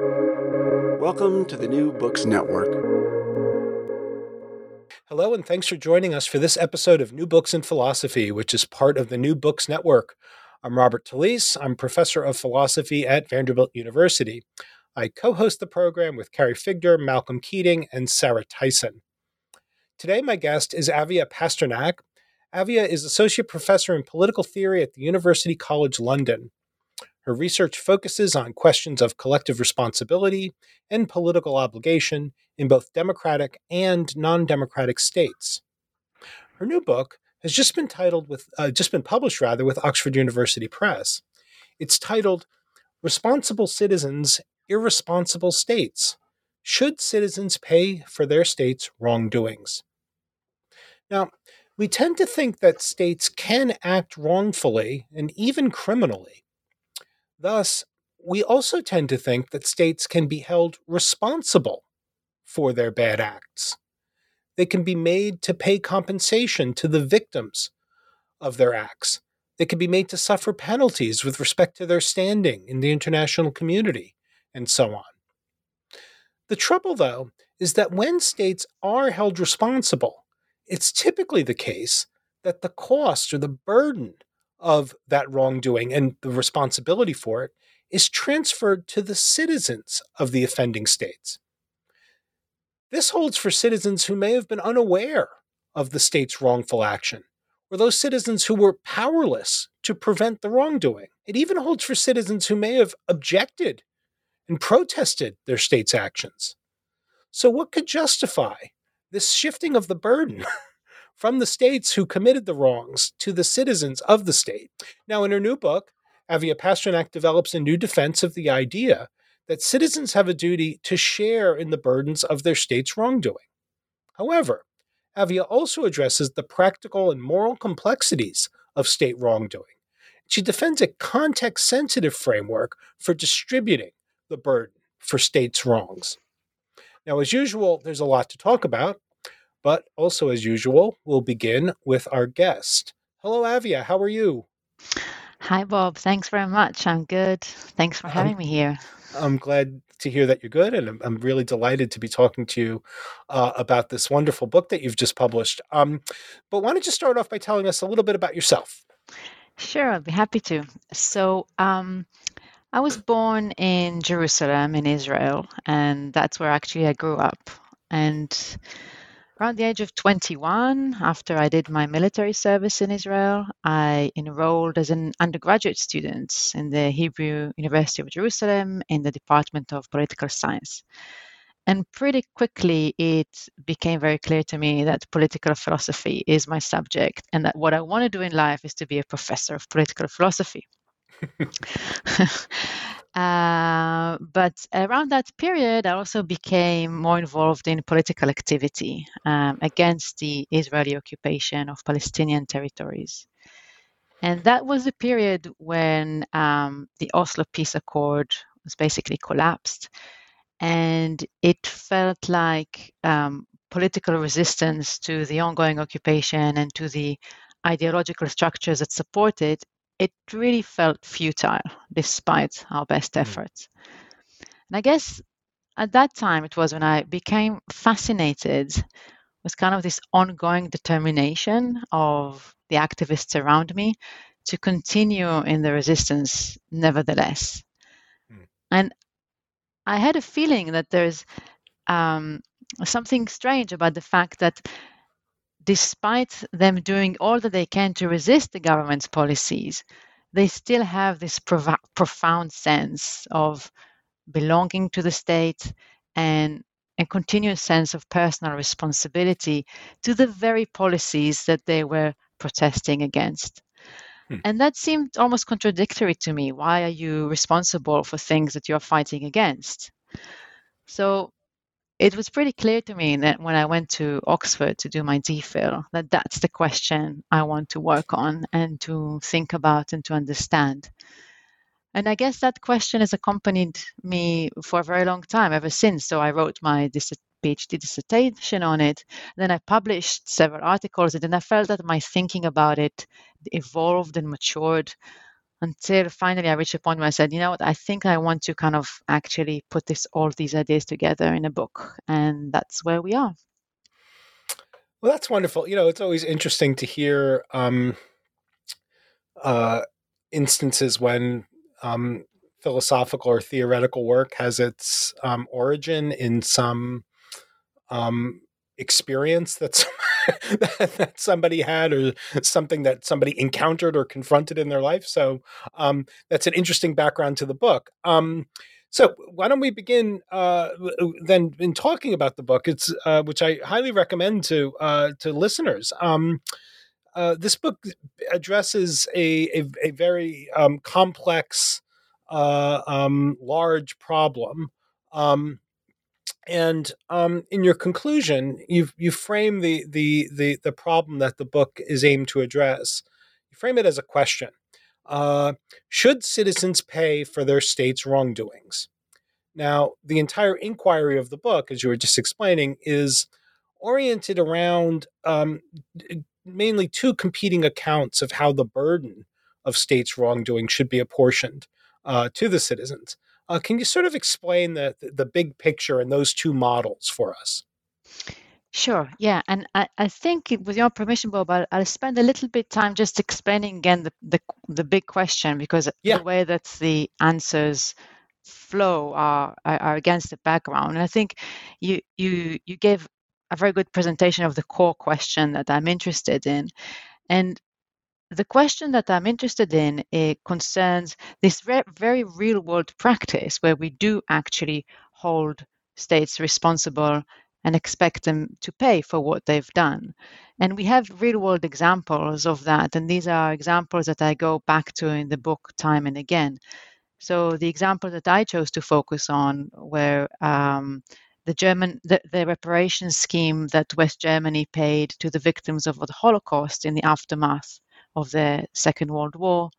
Welcome to the New Books Network. Hello, and thanks for joining us for this episode of New Books in Philosophy, which is part of the New Books Network. I'm Robert Talisse. I'm professor of philosophy at Vanderbilt University. I co host the program with Carrie Figdor, Malcolm Keating, and Sarah Tyson. Today, my guest is Avia Pasternak. Avia is associate professor in political theory at the University College London. Her research focuses on questions of collective responsibility and political obligation in both democratic and non-democratic states. Her new book has just been titled with uh, just been published rather with Oxford University Press. It's titled Responsible Citizens Irresponsible States. Should citizens pay for their state's wrongdoings? Now, we tend to think that states can act wrongfully and even criminally. Thus, we also tend to think that states can be held responsible for their bad acts. They can be made to pay compensation to the victims of their acts. They can be made to suffer penalties with respect to their standing in the international community, and so on. The trouble, though, is that when states are held responsible, it's typically the case that the cost or the burden of that wrongdoing and the responsibility for it is transferred to the citizens of the offending states. This holds for citizens who may have been unaware of the state's wrongful action, or those citizens who were powerless to prevent the wrongdoing. It even holds for citizens who may have objected and protested their state's actions. So, what could justify this shifting of the burden from the states who committed the wrongs to the citizens of the state? Now, in her new book, Avia Pasternak develops a new defense of the idea that citizens have a duty to share in the burdens of their state's wrongdoing. However, Avia also addresses the practical and moral complexities of state wrongdoing. She defends a context sensitive framework for distributing the burden for states' wrongs. Now, as usual, there's a lot to talk about, but also as usual, we'll begin with our guest. Hello, Avia. How are you? Hi, Bob. Thanks very much. I'm good. Thanks for having me here. I'm glad to hear that you're good, and I'm, I'm really delighted to be talking to you uh, about this wonderful book that you've just published. Um, but why don't you start off by telling us a little bit about yourself? Sure, I'd be happy to. So, um, I was born in Jerusalem, in Israel, and that's where actually I grew up. And Around the age of 21, after I did my military service in Israel, I enrolled as an undergraduate student in the Hebrew University of Jerusalem in the Department of Political Science. And pretty quickly, it became very clear to me that political philosophy is my subject, and that what I want to do in life is to be a professor of political philosophy. Uh, but around that period, I also became more involved in political activity um, against the Israeli occupation of Palestinian territories. And that was the period when um, the Oslo Peace Accord was basically collapsed. And it felt like um, political resistance to the ongoing occupation and to the ideological structures that support it it really felt futile despite our best mm. efforts. And I guess at that time it was when I became fascinated with kind of this ongoing determination of the activists around me to continue in the resistance nevertheless. Mm. And I had a feeling that there's um, something strange about the fact that despite them doing all that they can to resist the government's policies, they still have this prov- profound sense of belonging to the state and a continuous sense of personal responsibility to the very policies that they were protesting against. Hmm. And that seemed almost contradictory to me. Why are you responsible for things that you're fighting against? So it was pretty clear to me that when I went to Oxford to do my DPhil, that that's the question I want to work on and to think about and to understand. And I guess that question has accompanied me for a very long time ever since. So I wrote my PhD dissertation on it. Then I published several articles, and then I felt that my thinking about it evolved and matured until finally I reached a point where I said, you know what, I think I want to kind of actually put this all these ideas together in a book, and that's where we are. Well, that's wonderful. You know, it's always interesting to hear um, uh, instances when um, philosophical or theoretical work has its um, origin in some um, experience that's that somebody had or something that somebody encountered or confronted in their life. So um, that's an interesting background to the book. Um, so why don't we begin uh, then in talking about the book? It's uh, which I highly recommend to uh, to listeners. Um, uh, this book addresses a a, a very um, complex, uh, um, large problem. And um, in your conclusion, you you frame the, the the the problem that the book is aimed to address. You frame it as a question: uh, Should citizens pay for their state's wrongdoings? Now, the entire inquiry of the book, as you were just explaining, is oriented around um, mainly two competing accounts of how the burden of states' wrongdoing should be apportioned uh, to the citizens. Uh, can you sort of explain the, the big picture and those two models for us? Sure. Yeah, and I, I think with your permission, Bob, I'll, I'll spend a little bit time just explaining again the the, the big question because yeah. the way that the answers flow are, are, are against the background. And I think you you you gave a very good presentation of the core question that I'm interested in, and the question that I'm interested in it concerns this very real world practice where we do actually hold states responsible and expect them to pay for what they've done. And we have real world examples of that. And these are examples that I go back to in the book time and again. So the example that I chose to focus on were um, the German the, the reparation scheme that West Germany paid to the victims of the Holocaust in the aftermath of the Second World War.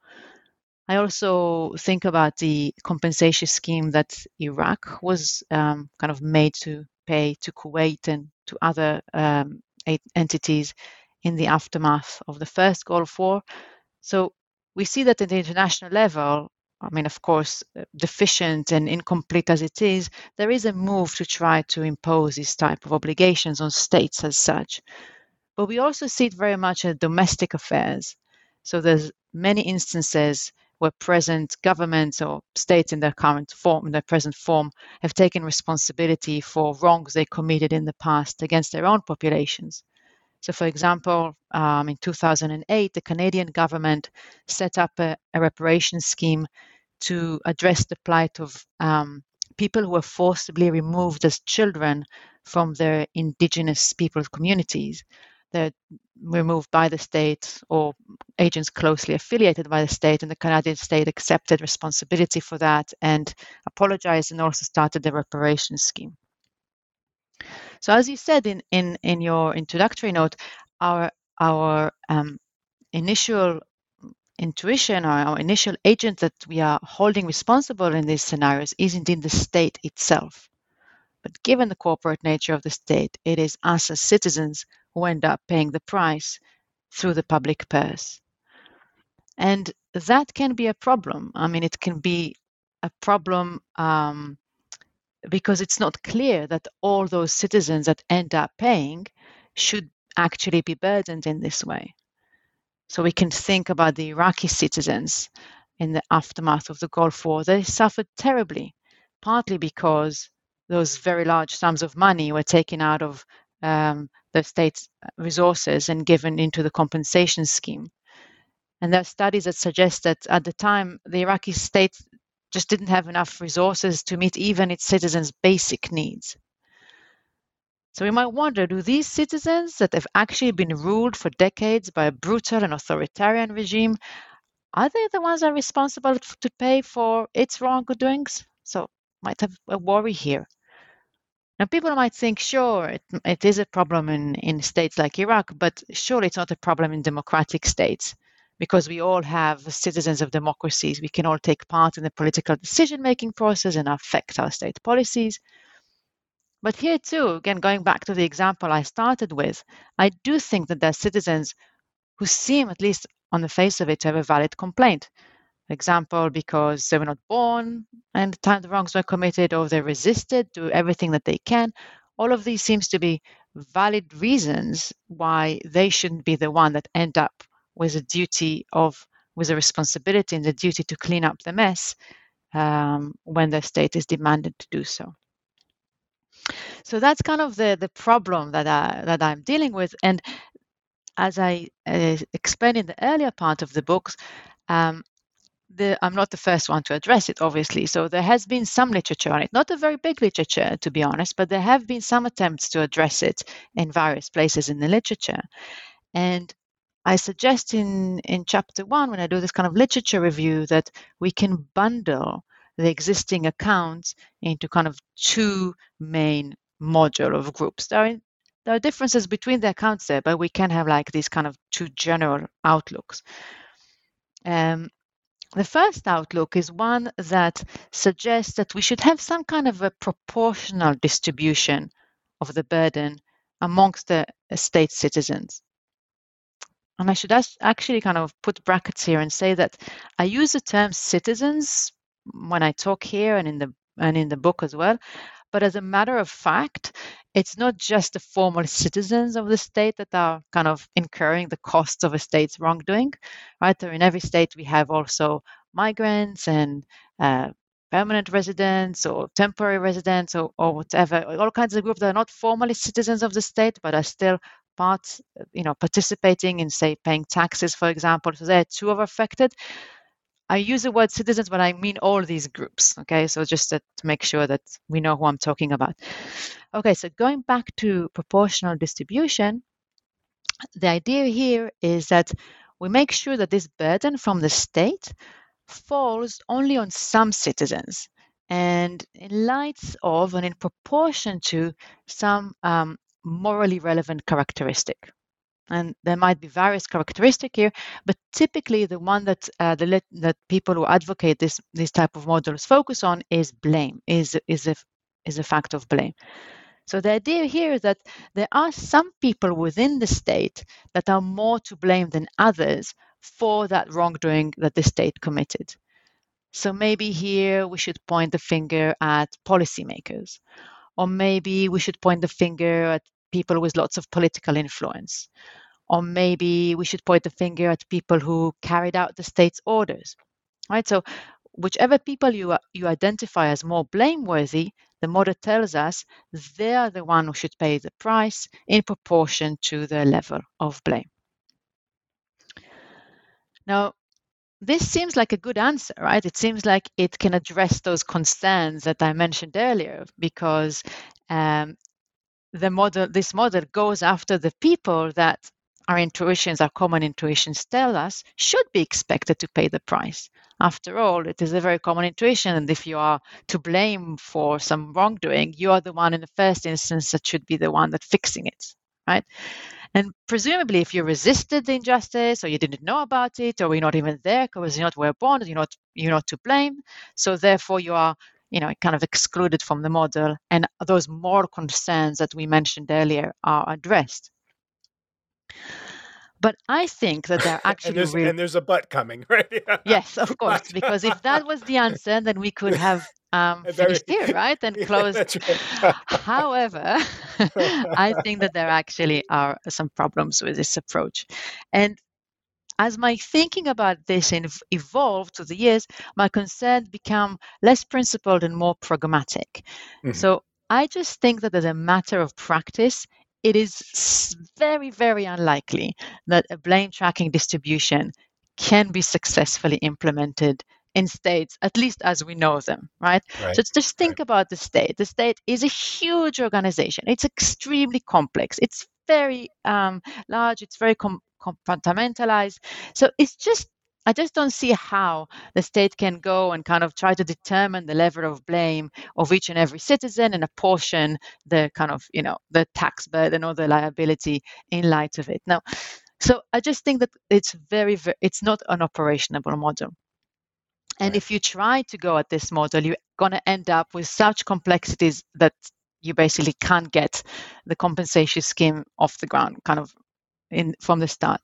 I also think about the compensation scheme that Iraq was um, kind of made to pay to Kuwait and to other um, entities in the aftermath of the first Gulf War. So we see that at the international level, I mean, of course, uh, deficient and incomplete as it is, there is a move to try to impose these type of obligations on states as such. But we also see it very much in domestic affairs. So there's many instances where present governments or states in their current form, in their present form, have taken responsibility for wrongs they committed in the past against their own populations. So, for example, um, in 2008, the Canadian government set up a, a reparation scheme to address the plight of um, people who were forcibly removed as children from their indigenous peoples' communities they're removed by the state or agents closely affiliated by the state, and the Canadian state accepted responsibility for that and apologized and also started the reparation scheme. So, as you said in, in, in your introductory note, our our um, initial intuition or our initial agent that we are holding responsible in these scenarios is indeed the state itself. But given the corporate nature of the state, it is us as citizens who end up paying the price through the public purse. And that can be a problem. I mean, it can be a problem um, because it's not clear that all those citizens that end up paying should actually be burdened in this way. So we can think about the Iraqi citizens in the aftermath of the Gulf War. They suffered terribly, partly because those very large sums of money were taken out of um, the state's resources and given into the compensation scheme. And there are studies that suggest that at the time, the Iraqi state just didn't have enough resources to meet even its citizens' basic needs. So we might wonder do these citizens that have actually been ruled for decades by a brutal and authoritarian regime, are they the ones that are responsible to pay for its wrongdoings? So might have a worry here. Now, people might think, sure, it, it is a problem in, in states like Iraq, but surely it's not a problem in democratic states because we all have citizens of democracies. We can all take part in the political decision making process and affect our state policies. But here, too, again, going back to the example I started with, I do think that there are citizens who seem, at least on the face of it, to have a valid complaint. Example, because they were not born and the time the wrongs were committed, or they resisted, do everything that they can. All of these seems to be valid reasons why they shouldn't be the one that end up with a duty of with a responsibility and the duty to clean up the mess um, when the state is demanded to do so. So that's kind of the the problem that I that I'm dealing with, and as I uh, explained in the earlier part of the books, um, the, I'm not the first one to address it, obviously. So there has been some literature on it, not a very big literature, to be honest, but there have been some attempts to address it in various places in the literature. And I suggest in, in chapter one, when I do this kind of literature review, that we can bundle the existing accounts into kind of two main module of groups. There are, there are differences between the accounts there, but we can have like these kind of two general outlooks. Um, the first outlook is one that suggests that we should have some kind of a proportional distribution of the burden amongst the state citizens. And I should actually kind of put brackets here and say that I use the term citizens when I talk here and in the and in the book as well. But as a matter of fact, it's not just the formal citizens of the state that are kind of incurring the costs of a state's wrongdoing, right? So in every state, we have also migrants and uh, permanent residents or temporary residents or, or whatever, all kinds of groups that are not formally citizens of the state but are still part, you know, participating in, say, paying taxes, for example. So they're two are affected. I use the word citizens, but I mean all these groups. Okay, so just to, make sure that we know who I'm talking about. Okay, so going back to proportional distribution, the idea here is that we make sure that this burden from the state falls only on some citizens and in light of and in proportion to some um, morally relevant characteristic and there might be various characteristics here, but typically the one that uh, the that people who advocate this these type of models focus on is blame, is is a is a fact of blame. So the idea here is that there are some people within the state that are more to blame than others for that wrongdoing that the state committed. So maybe here we should point the finger at policymakers, or maybe we should point the finger at people with lots of political influence. Or maybe we should point the finger at people who carried out the state's orders. Right? So whichever people you, you identify as more blameworthy, the model tells us they are the one who should pay the price in proportion to their level of blame. Now, this seems like a good answer, right? It seems like it can address those concerns that I mentioned earlier because um, the model, this model goes after the people that our intuitions, our common intuitions tell us should be expected to pay the price. After all, it is a very common intuition, and if you are to blame for some wrongdoing, you are the one in the first instance that should be the one that fixing it, right? And presumably, if you resisted the injustice, or you didn't know about it, or you're not even there because you're not were born, you're not you're not to blame. So therefore, you are you know, it kind of excluded from the model, and those more concerns that we mentioned earlier are addressed. But I think that they're actually and, there's, real... and there's a but coming, right? yes, of course, because if that was the answer, then we could have um, finished here, right, and closed. Right. However, I think that there actually are some problems with this approach, and as my thinking about this evolved through the years, my concern became less principled and more pragmatic. Mm-hmm. So I just think that as a matter of practice, it is very, very unlikely that a blame tracking distribution can be successfully implemented in states, at least as we know them, right? right. So just think right. about the state. The state is a huge organization. It's extremely complex. It's very um, large. It's very com- compartmentalized. So it's just I just don't see how the state can go and kind of try to determine the level of blame of each and every citizen and apportion the kind of, you know, the tax burden or the liability in light of it. Now, so I just think that it's very, very it's not an operationable model. And right. if you try to go at this model, you're going to end up with such complexities that you basically can't get the compensation scheme off the ground kind of in from the start.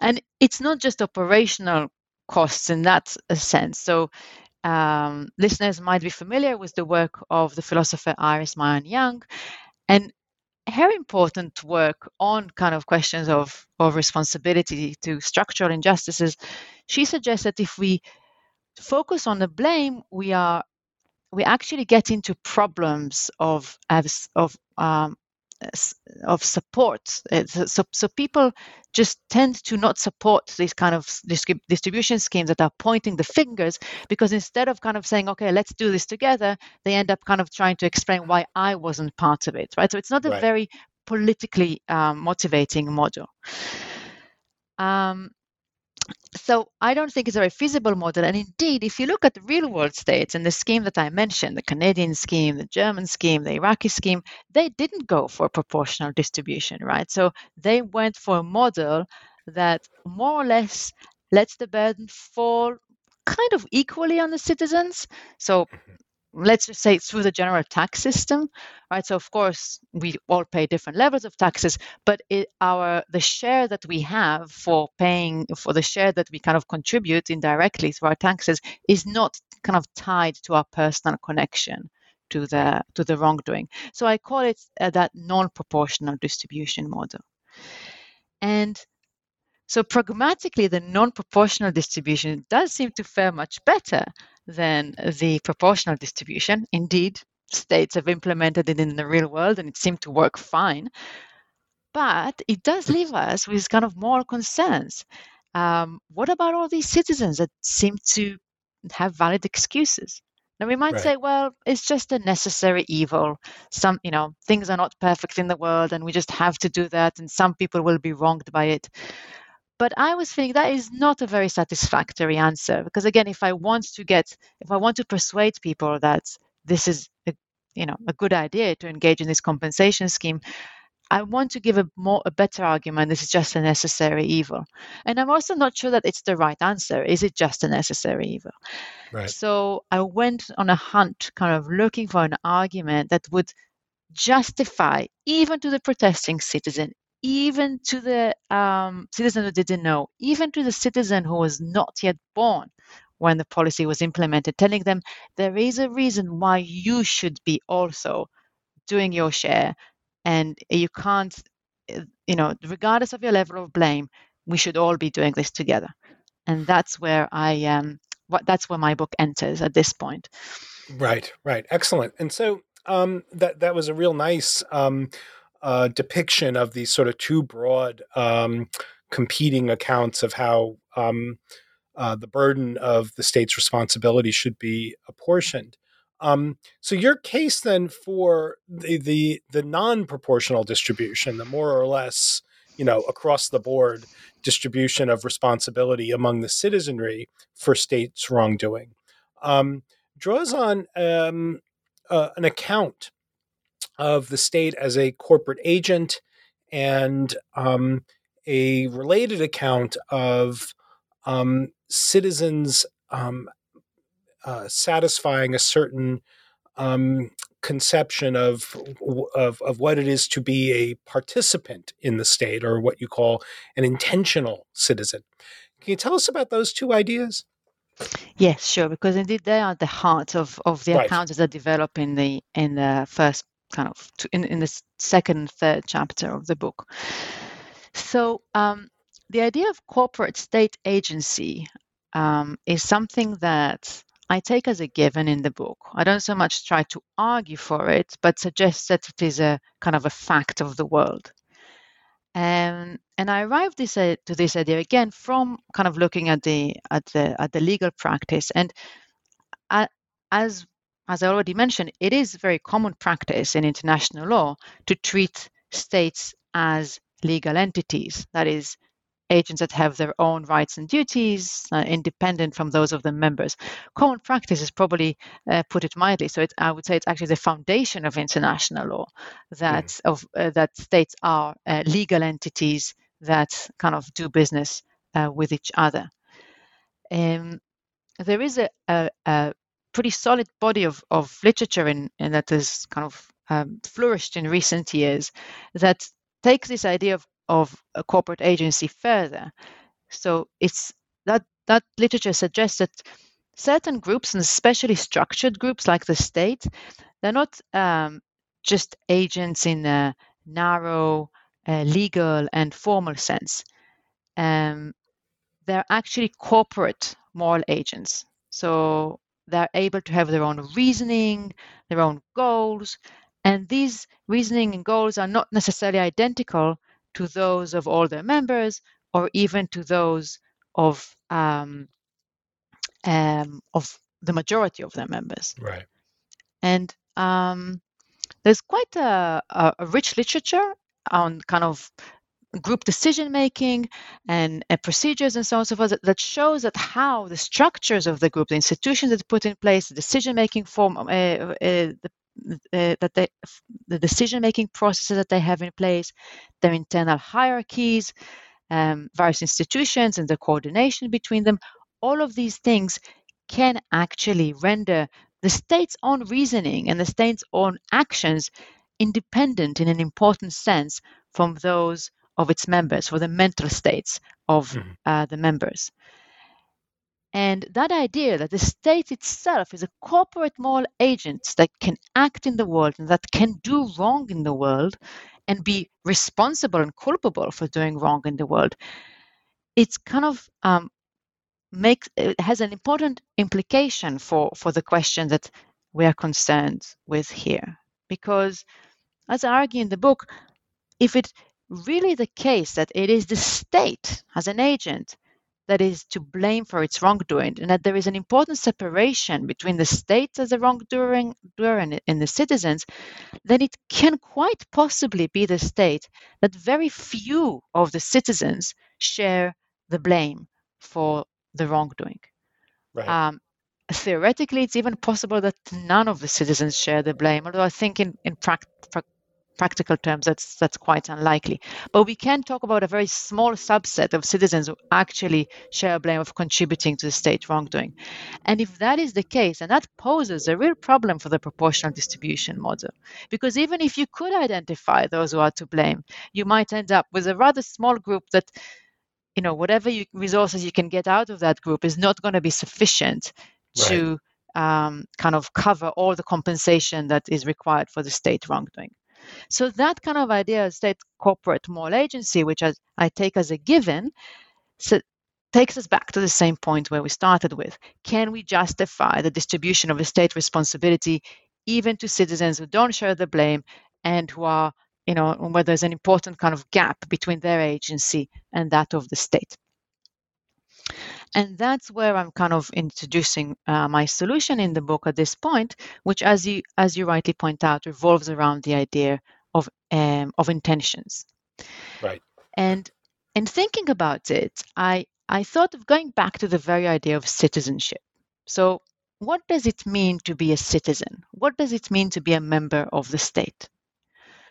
And it's not just operational costs in that sense. So um, listeners might be familiar with the work of the philosopher Iris Marion Young, and her important work on kind of questions of, of responsibility to structural injustices. She suggests that if we focus on the blame, we are we actually get into problems of of um, of support. Uh, so, so people just tend to not support these kind of distribution schemes that are pointing the fingers because instead of kind of saying, okay, let's do this together, they end up kind of trying to explain why I wasn't part of it, right? So it's not a right. very politically um, motivating model. Um, so I don't think it's a very feasible model. And indeed, if you look at the real world states and the scheme that I mentioned, the Canadian scheme, the German scheme, the Iraqi scheme, they didn't go for proportional distribution, right? So they went for a model that more or less lets the burden fall kind of equally on the citizens. So mm-hmm let's just say through the general tax system right? So of course we all pay different levels of taxes but it, our the share that we have for paying for the share that we kind of contribute indirectly through our taxes is not kind of tied to our personal connection to the to the wrongdoing. So i call it uh, that non-proportional distribution model. And so pragmatically, the non-proportional distribution does seem to fare much better than the proportional distribution. Indeed, states have implemented it in the real world and it seemed to work fine. But it does leave us with kind of moral concerns. Um, what about all these citizens that seem to have valid excuses? Now we might right. say, well, it's just a necessary evil. Some, you know, things are not perfect in the world, and we just have to do that, and some people will be wronged by it. But I was thinking that is not a very satisfactory answer because again, if I want to get, if I want to persuade people that this is a, you know a good idea to engage in this compensation scheme, I want to give a more a better argument. This is just a necessary evil, and I'm also not sure that it's the right answer. Is it just a necessary evil? Right. So I went on a hunt, kind of looking for an argument that would justify even to the protesting citizen, even to the um, citizen who didn't know, even to the citizen who was not yet born when the policy was implemented, telling them there is a reason why you should be also doing your share and you can't, you know, regardless of your level of blame, we should all be doing this together. And that's where I um, what that's where my book enters at this point. Right, right, excellent. And so um, that that was a real nice um, uh, depiction of these sort of two broad um, competing accounts of how um, uh, the burden of the state's responsibility should be apportioned. Um, so your case then for the the, the non proportional distribution, the more or less you know across the board distribution of responsibility among the citizenry for states' wrongdoing, um, draws on um, uh, an account of the state as a corporate agent and um, a related account of um, citizens um, uh, satisfying a certain um, conception of, of, of what it is to be a participant in the state, or what you call an intentional citizen. Can you tell us about those two ideas? Yes, sure. Because indeed, they are at the heart of, of the right. accounts that develop in the in the first kind of in, in the second third chapter of the book. So um, the idea of corporate state agency um, is something that I take as a given in the book. I don't so much try to argue for it, but suggest that it is a kind of a fact of the world. And and I arrived this, uh, to this idea again from kind of looking at the at the at the legal practice. And uh, as as I already mentioned, it is very common practice in international law to treat states as legal entities, that is, agents that have their own rights and duties, uh, independent from those of the members. Common practice is probably, uh, put it mildly, so it, I would say it's actually the foundation of international law that mm. of uh, that states are uh, legal entities that kind of do business uh, with each other. Um, there is a, a, a pretty solid body of, of literature in, in that has kind of um, flourished in recent years that takes this idea of, of a corporate agency further. So it's that that literature suggests that certain groups, and especially structured groups like the state, they're not um, just agents in a narrow uh, legal and formal sense. Um, they're actually corporate moral agents. So they're able to have their own reasoning, their own goals, and these reasoning and goals are not necessarily identical to those of all their members or even to those of um, um, of the majority of their members. Right. And um, there's quite a, a, rich literature on kind of group decision making and procedures and so on and so forth that, that, shows that how the structures of the group, the institutions that put in place, the decision making form, uh, uh, the, uh, that they, the decision making processes that they have in place, their internal hierarchies, um, various institutions and the coordination between them, all of these things can actually render the state's own reasoning and the state's own actions independent in an important sense from those of its members, for the mental states of mm-hmm. uh, the members. And that idea that the state itself is a corporate moral agent that can act in the world and that can do wrong in the world and be responsible and culpable for doing wrong in the world, it's kind of um, makes it has an important implication for for the question that we are concerned with here because as i argue in the book if it's really the case that it is the state as an agent that is to blame for its wrongdoing and that there is an important separation between the state as a wrongdoing and the citizens then it can quite possibly be the state that very few of the citizens share the blame for the wrongdoing. Right. Um, theoretically, it's even possible that none of the citizens share the blame, although I think in, in pra- pra- practical terms that's that's quite unlikely. But we can talk about a very small subset of citizens who actually share blame of contributing to the state wrongdoing. And if that is the case, and that poses a real problem for the proportional distribution model, because even if you could identify those who are to blame, you might end up with a rather small group that you know whatever you, resources you can get out of that group is not going to be sufficient right. to um, kind of cover all the compensation that is required for the state wrongdoing. So that kind of idea of state corporate moral agency, which I, I take as a given, so takes us back to the same point where we started with. Can we justify the distribution of state responsibility even to citizens who don't share the blame and who are you know, where there's an important kind of gap between their agency and that of the state. And that's where I'm kind of introducing uh, my solution in the book at this point, which, as you as you rightly point out, revolves around the idea of um, of intentions. Right. And in thinking about it, I I thought of going back to the very idea of citizenship. So, what does it mean to be a citizen? What does it mean to be a member of the state?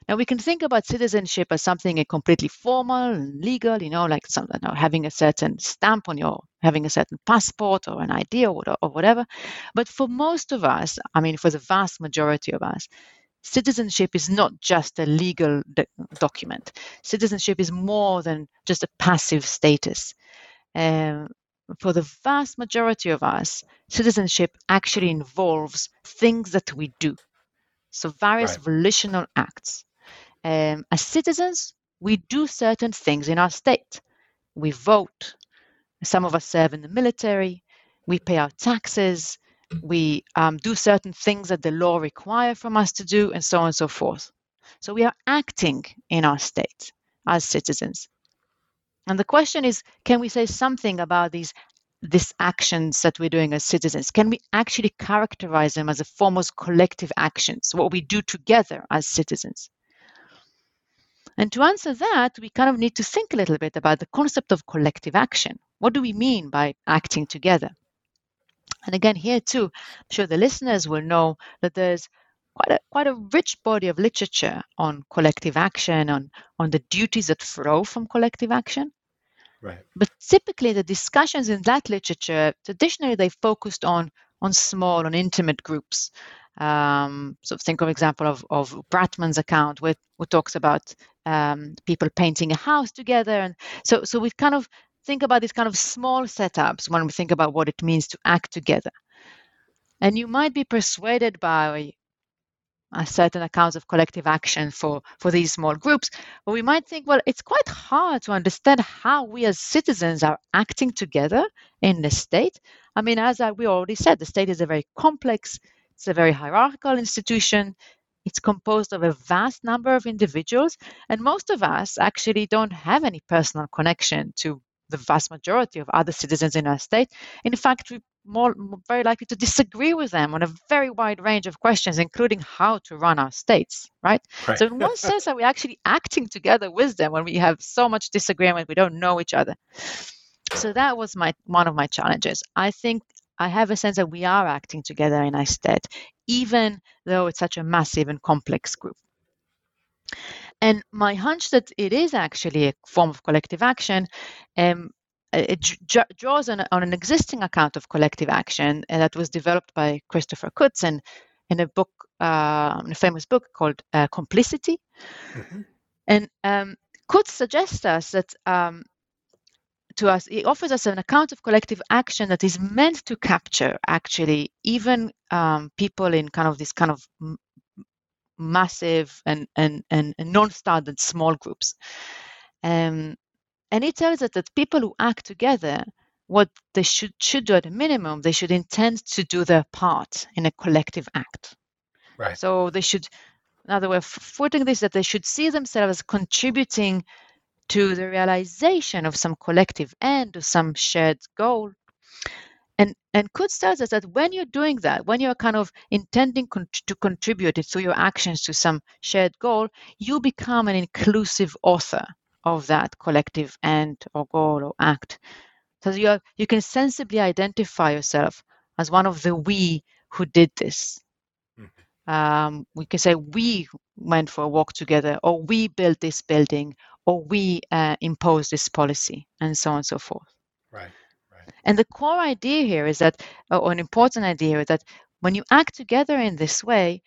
Now we can think about citizenship as something completely formal and legal, you know, like some, you know, having a certain stamp on your, having a certain passport or an ID or, or whatever. But for most of us, I mean, for the vast majority of us, citizenship is not just a legal document. Citizenship is more than just a passive status. Um, for the vast majority of us, citizenship actually involves things that we do. So, various right. volitional acts um, as citizens, we do certain things in our state. We vote. Some of us serve in the military. We pay our taxes. We um, do certain things that the law require from us to do, and so on and so forth. So we are acting in our state as citizens. And the question is, can we say something about these these actions that we're doing as citizens? Can we actually characterize them as a form of collective actions, what we do together as citizens? And to answer that, we kind of need to think a little bit about the concept of collective action. What do we mean by acting together? And again, here too, I'm sure the listeners will know that there's quite a, quite a rich body of literature on collective action, on, on the duties that flow from collective action. Right. But typically, the discussions in that literature, traditionally, they focused on on small, on intimate groups. Um, so think of example of, of Bratman's account, where, who talks about um, people painting a house together, and so so we've kind of think about these kind of small setups when we think about what it means to act together. And you might be persuaded by certain accounts of collective action for, for these small groups. But we might think, well, it's quite hard to understand how we as citizens are acting together in the state. I mean, as I, we already said, the state is a very complex, it's a very hierarchical institution. It's composed of a vast number of individuals, and most of us actually don't have any personal connection to the vast majority of other citizens in our state. In fact, we more very likely to disagree with them on a very wide range of questions, including how to run our states, right? right. So in one sense, are we actually acting together with them when we have so much disagreement, we don't know each other. So that was my one of my challenges. I think I have a sense that we are acting together in state, even though it's such a massive and complex group. And my hunch that it is actually a form of collective action um, it j- draws on, on, an existing account of collective action uh, that was developed by Christopher Kutz in a book, uh, in a famous book called uh, Complicity. Mm-hmm. And um, Kutz suggests us that um, to us, he offers us an account of collective action that is meant to capture actually even um, people in kind of this kind of m- massive and, and, and non-standard small groups. Um, and it tells us that people who act together, what they should, should do at a minimum, they should intend to do their part in a collective act. Right. So they should, another way of putting this, that they should see themselves as contributing to the realization of some collective end or some shared goal. And and Kutz tells us that when you're doing that, when you're kind of intending con- to contribute through your actions to some shared goal, you become an inclusive author of that collective end or goal or act. So you, are, you can sensibly identify yourself as one of the we who did this. Mm-hmm. Um, we can say we went for a walk together, or we built this building, or we uh, imposed this policy, and so on and so forth. Right. Right. And the core idea here is that, or an important idea here, is that when you act together in this way,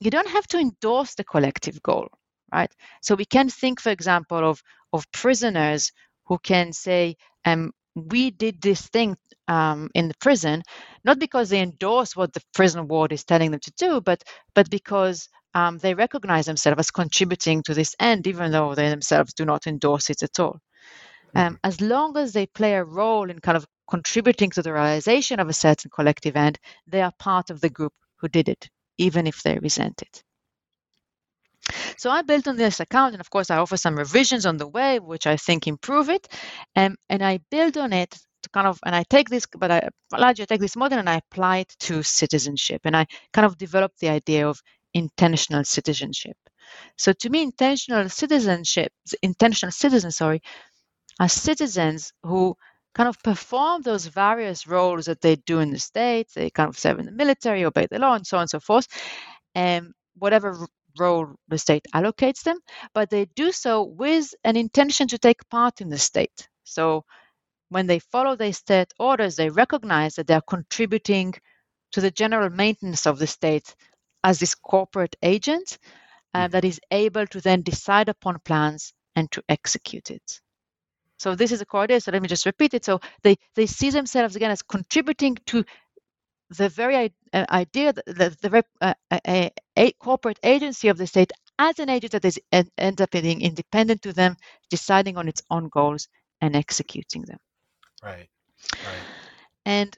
you don't have to endorse the collective goal right? So we can think, for example, of of prisoners who can say, um, we did this thing um, in the prison, not because they endorse what the prison ward is telling them to do, but but because um, they recognize themselves as contributing to this end, even though they themselves do not endorse it at all. Um, mm-hmm. as long as they play a role in kind of contributing to the realization of a certain collective end, they are part of the group who did it, even if they resent it. So I built on this account, and of course, I offer some revisions on the way, which I think improve it. And, and I build on it to kind of, and I take this, but I largely take this model and I apply it to citizenship. And I kind of develop the idea of intentional citizenship. So to me, intentional citizenship, intentional citizens, sorry, are citizens who kind of perform those various roles that they do in the state. They kind of serve in the military, obey the law, and so on and so forth. And whatever role the state allocates them, but they do so with an intention to take part in the state. So when they follow the state orders, they recognize that they are contributing to the general maintenance of the state as this corporate agent uh, mm-hmm. that is able to then decide upon plans and to execute it. So this is a core idea. So let me just repeat it. So they, they see themselves again as contributing to the very uh, idea that the, the very, uh, a, a, corporate agency of the state as an agent that is ends up being independent to them, deciding on its own goals and executing them. Right. Right. And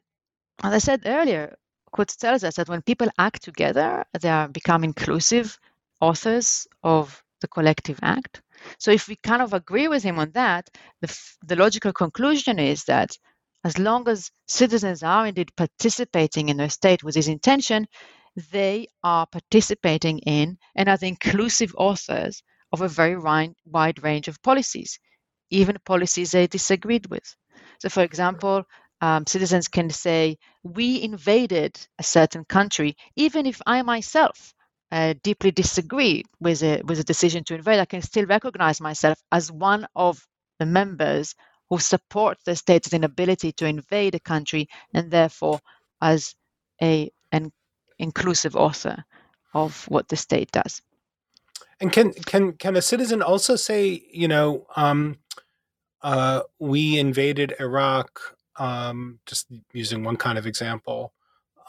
as I said earlier, Kutz tells us that when people act together, they are become inclusive authors of the collective act. So if we kind of agree with him on that, the, the logical conclusion is that as long as citizens are indeed participating in their state with this intention, they are participating in and are the inclusive authors of a very wide range of policies, even policies they disagreed with. So, for example, um, citizens can say, We invaded a certain country, even if I myself uh, deeply disagree with a, with a decision to invade, I can still recognize myself as one of the members who support the state's inability to invade a country and therefore as a an inclusive author of what the state does. And can can can a citizen also say, you know, um, uh, we invaded Iraq, um, just using one kind of example,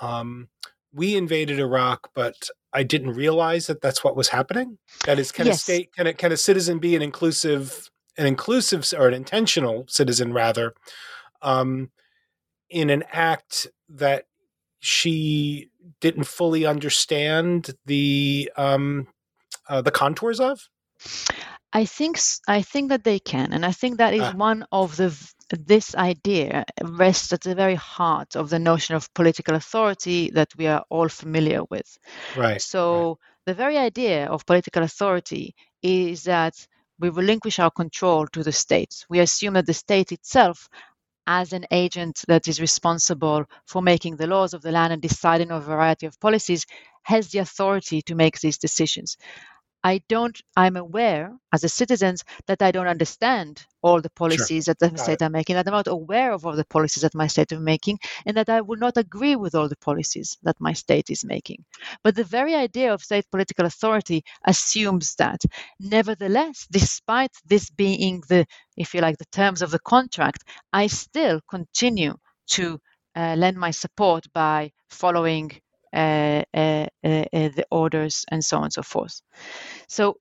um, we invaded Iraq, but I didn't realize that that's what was happening. That is, can yes. a state, can a, can a citizen be an inclusive, an inclusive or an intentional citizen rather, um, in an act that she didn't fully understand the um, uh, the contours of? I think I think that they can, and I think that is ah. one of the this idea rests at the very heart of the notion of political authority that we are all familiar with. Right. So right. the very idea of political authority is that we relinquish our control to the state. We assume that the state itself as an agent that is responsible for making the laws of the land and deciding on a variety of policies has the authority to make these decisions. I don't, I'm aware as a citizen that I don't understand all the policies sure. that the Got state it. are making, that I'm not aware of all the policies that my state is making, and that I would not agree with all the policies that my state is making. But the very idea of state political authority assumes that. Nevertheless, despite this being the, if you like, the terms of the contract, I still continue to uh, lend my support by following Uh, uh, uh, the orders and so on and so forth. So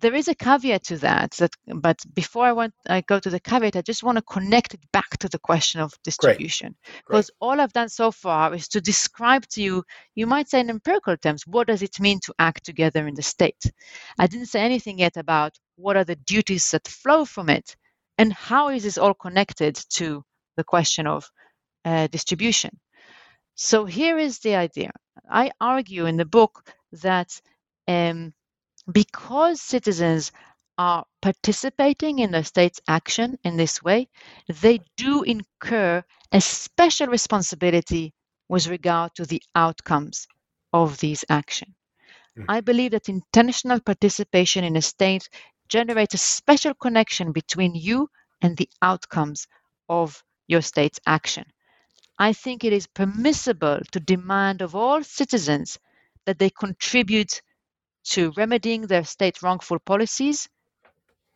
there is a caveat to that, that but before I want I go to the caveat, I just want to connect it back to the question of distribution. Because all I've done so far is to describe to you, you might say in empirical terms, what does it mean to act together in the state? I didn't say anything yet about what are the duties that flow from it and how is this all connected to the question of uh, distribution. So here is the idea. I argue in the book that um, because citizens are participating in the state's action in this way, they do incur a special responsibility with regard to the outcomes of these actions. Mm. I believe that intentional participation in a state generates a special connection between you and the outcomes of your state's action. I think it is permissible to demand of all citizens that they contribute to remedying their state wrongful policies,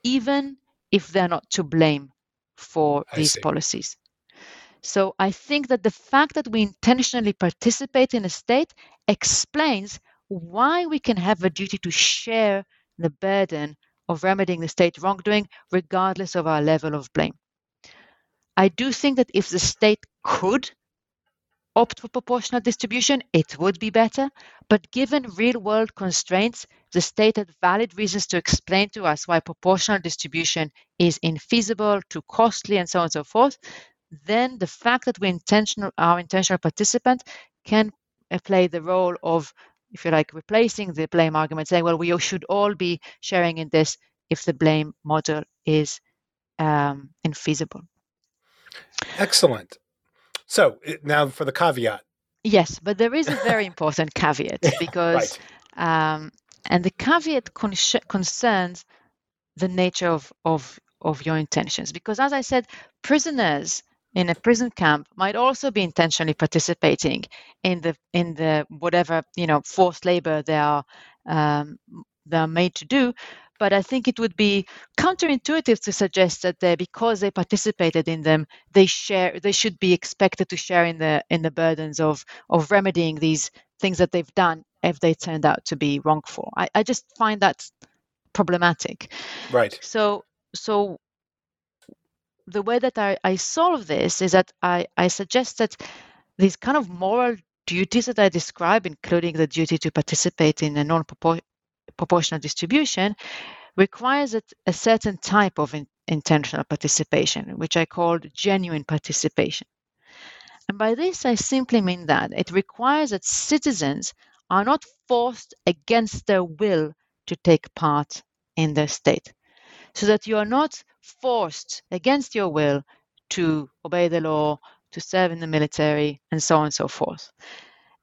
even if they're not to blame for I these see. policies. So I think that the fact that we intentionally participate in a state explains why we can have a duty to share the burden of remedying the state wrongdoing, regardless of our level of blame. I do think that if the state could opt for proportional distribution, it would be better. But given real world constraints, the state had valid reasons to explain to us why proportional distribution is infeasible, too costly, and so on and so forth. Then the fact that we intentional our intentional participant can uh, play the role of, if you like, replacing the blame argument, saying, well, we should all be sharing in this if the blame model is um, infeasible. Excellent. So now for the caveat. Yes, but there is a very important caveat because, right. um, and the caveat con- concerns the nature of, of, of your intentions. Because as I said, prisoners in a prison camp might also be intentionally participating in the in the whatever you know forced labor they are um, they are made to do but I think it would be counterintuitive to suggest that they, because they participated in them, they share they should be expected to share in the in the burdens of of remedying these things that they've done if they turned out to be wrongful. I, I just find that problematic. Right. So so the way that I, I solve this is that I, I suggest that these kind of moral duties that I describe, including the duty to participate in a non proportional distribution requires a, a certain type of in, intentional participation, which I called genuine participation. And by this, I simply mean that it requires that citizens are not forced against their will to take part in the state. So that you are not forced against your will to obey the law, to serve in the military, and so on and so forth.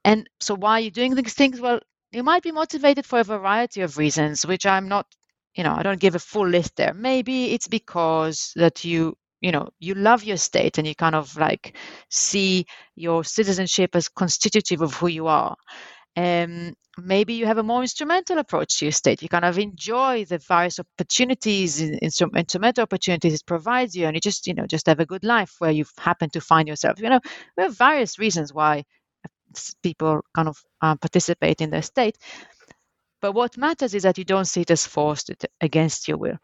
And so, why are you doing these things? Well, you might be motivated for a variety of reasons, which I'm not, you know, I don't give a full list there. Maybe it's because that you, you know, you love your state and you kind of like see your citizenship as constitutive of who you are. Um, maybe you have a more instrumental approach to your state. You kind of enjoy the various opportunities, instrumental opportunities it provides you, and you just, you know, just have a good life where you happen to find yourself. You know, there are various reasons why people kind of uh, participate in the state. But what matters is that you don't see it as forced against your will.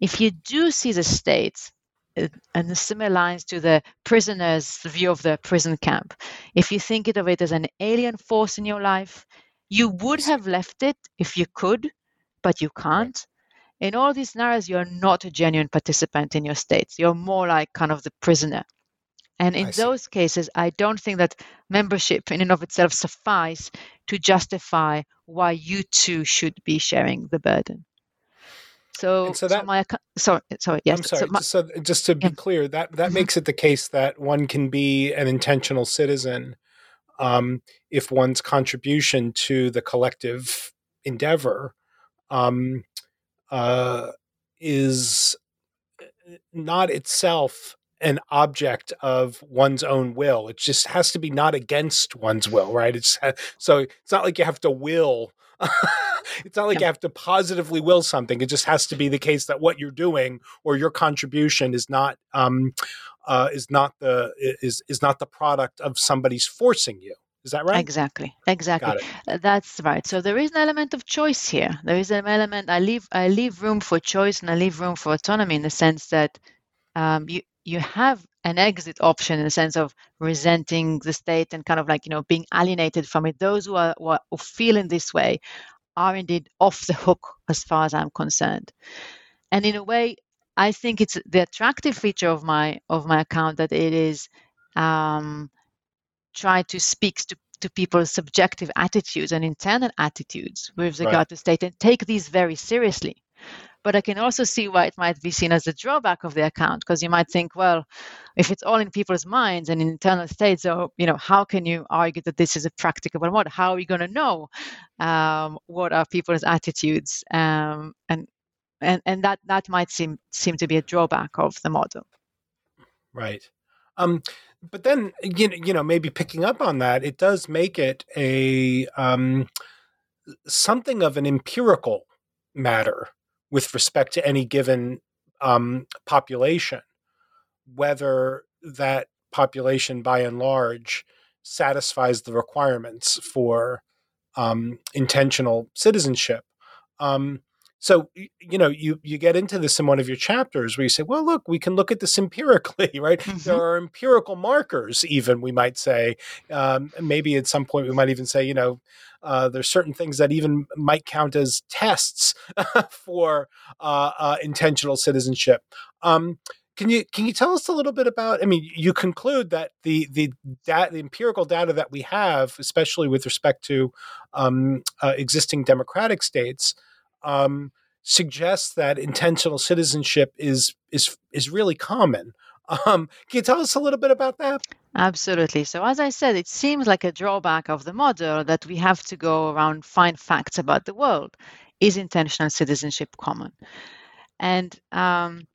If you do see the state uh, and similar lines to the prisoner's view of the prison camp. If you think of it as an alien force in your life, you would have left it if you could, but you can't. In all these scenarios, you're not a genuine participant in your state. You're more like kind of the prisoner. And in those cases, I don't think that membership in and of itself suffice to justify why you too should be sharing the burden. So, so that so my sorry, sorry, yes. I'm sorry. So, my, so just to be yeah. clear, that that mm-hmm. makes it the case that one can be an intentional citizen um, if one's contribution to the collective endeavor um, uh, is not itself an object of one's own will. It just has to be not against one's will, right? It's so it's not like you have to will. it's not like yeah. you have to positively will something. It just has to be the case that what you're doing or your contribution is not um, uh, is not the is is not the product of somebody's forcing you. Is that right? Exactly. Exactly. Uh, that's right. So there is an element of choice here. There is an element. I leave. I leave room for choice and I leave room for autonomy in the sense that um, you you have an exit option in the sense of resenting the state and kind of like you know being alienated from it. Those who are, who are feel in this way are indeed off the hook as far as i'm concerned. And in a way i think it's the attractive feature of my of my account that it is um, try to speak to to people's subjective attitudes and internal attitudes with regard right. to state and take these very seriously but I can also see why it might be seen as a drawback of the account because you might think, well, if it's all in people's minds and in internal states, so you know, how can you argue that this is a practicable model? How are we going to know um, what are people's attitudes? Um, and and and that that might seem seem to be a drawback of the model. Right. Um, but then you know, you know, maybe picking up on that, it does make it a um, something of an empirical matter with respect to any given um, population, whether that population by and large satisfies the requirements for um, intentional citizenship. Um, so you know you you get into this in one of your chapters where you say, well, look, we can look at this empirically, right? Mm-hmm. There are empirical markers, even we might say. Um, maybe at some point we might even say, you know, uh, there's certain things that even might count as tests for uh, uh, intentional citizenship. Um, can you can you tell us a little bit about? I mean, you conclude that the the that the empirical data that we have, especially with respect to um, uh, existing democratic states, um, suggests that intentional citizenship is is is really common. Um, can you tell us a little bit about that? Absolutely. So, as I said, it seems like a drawback of the model that we have to go around find facts about the world. Is intentional citizenship common? And um,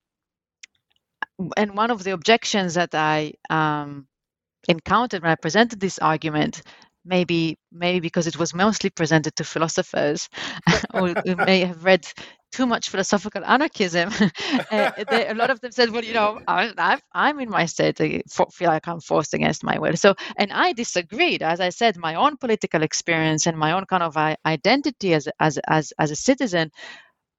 and one of the objections that I um, encountered when I presented this argument maybe maybe because it was mostly presented to philosophers or who may have read too much philosophical anarchism. uh, they, a lot of them said, "Well, you know, I, am in my state. I feel like I'm forced against my will." So, and I disagreed. As I said, my own political experience and my own kind of identity as as as as a citizen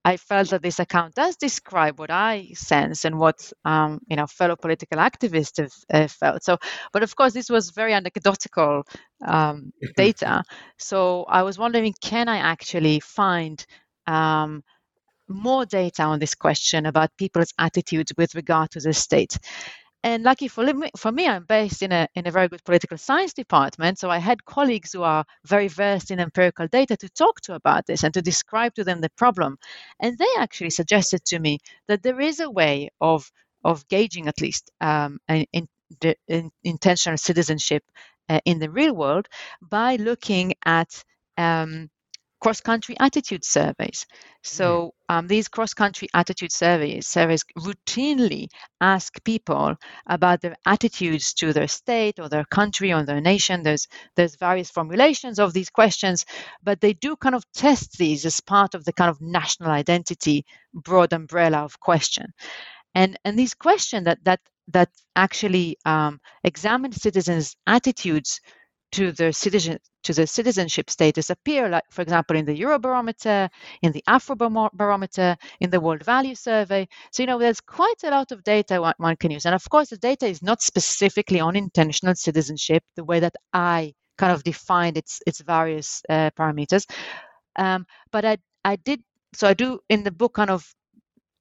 I felt that this account does describe what I sense and what um, you know fellow political activists have uh, felt. So, but of course, this was very anecdotal um, data. So I was wondering, can I actually find um, more data on this question about people's attitudes with regard to the state? And lucky for, me, for me, I'm based in a, in a very good political science department. So I had colleagues who are very versed in empirical data to talk to about this and to describe to them the problem. And they actually suggested to me that there is a way of, of gauging, at least, um, in, in, in intentional citizenship uh, in the real world by looking at um, cross country attitude surveys. So mm. um, these cross country attitude surveys surveys routinely ask people about their attitudes to their state or their country or their nation. There's there's various formulations of these questions, but they do kind of test these as part of the kind of national identity broad umbrella of question. And and these questions that that that actually um, examine citizens' attitudes to their citizen to the citizenship status appear, like for example, in the Eurobarometer, in the Afrobarometer, in the World Value Survey. So you know, there's quite a lot of data one, one can use, and of course, the data is not specifically on intentional citizenship, the way that I kind of defined its its various uh, parameters. Um, but I I did so I do in the book kind of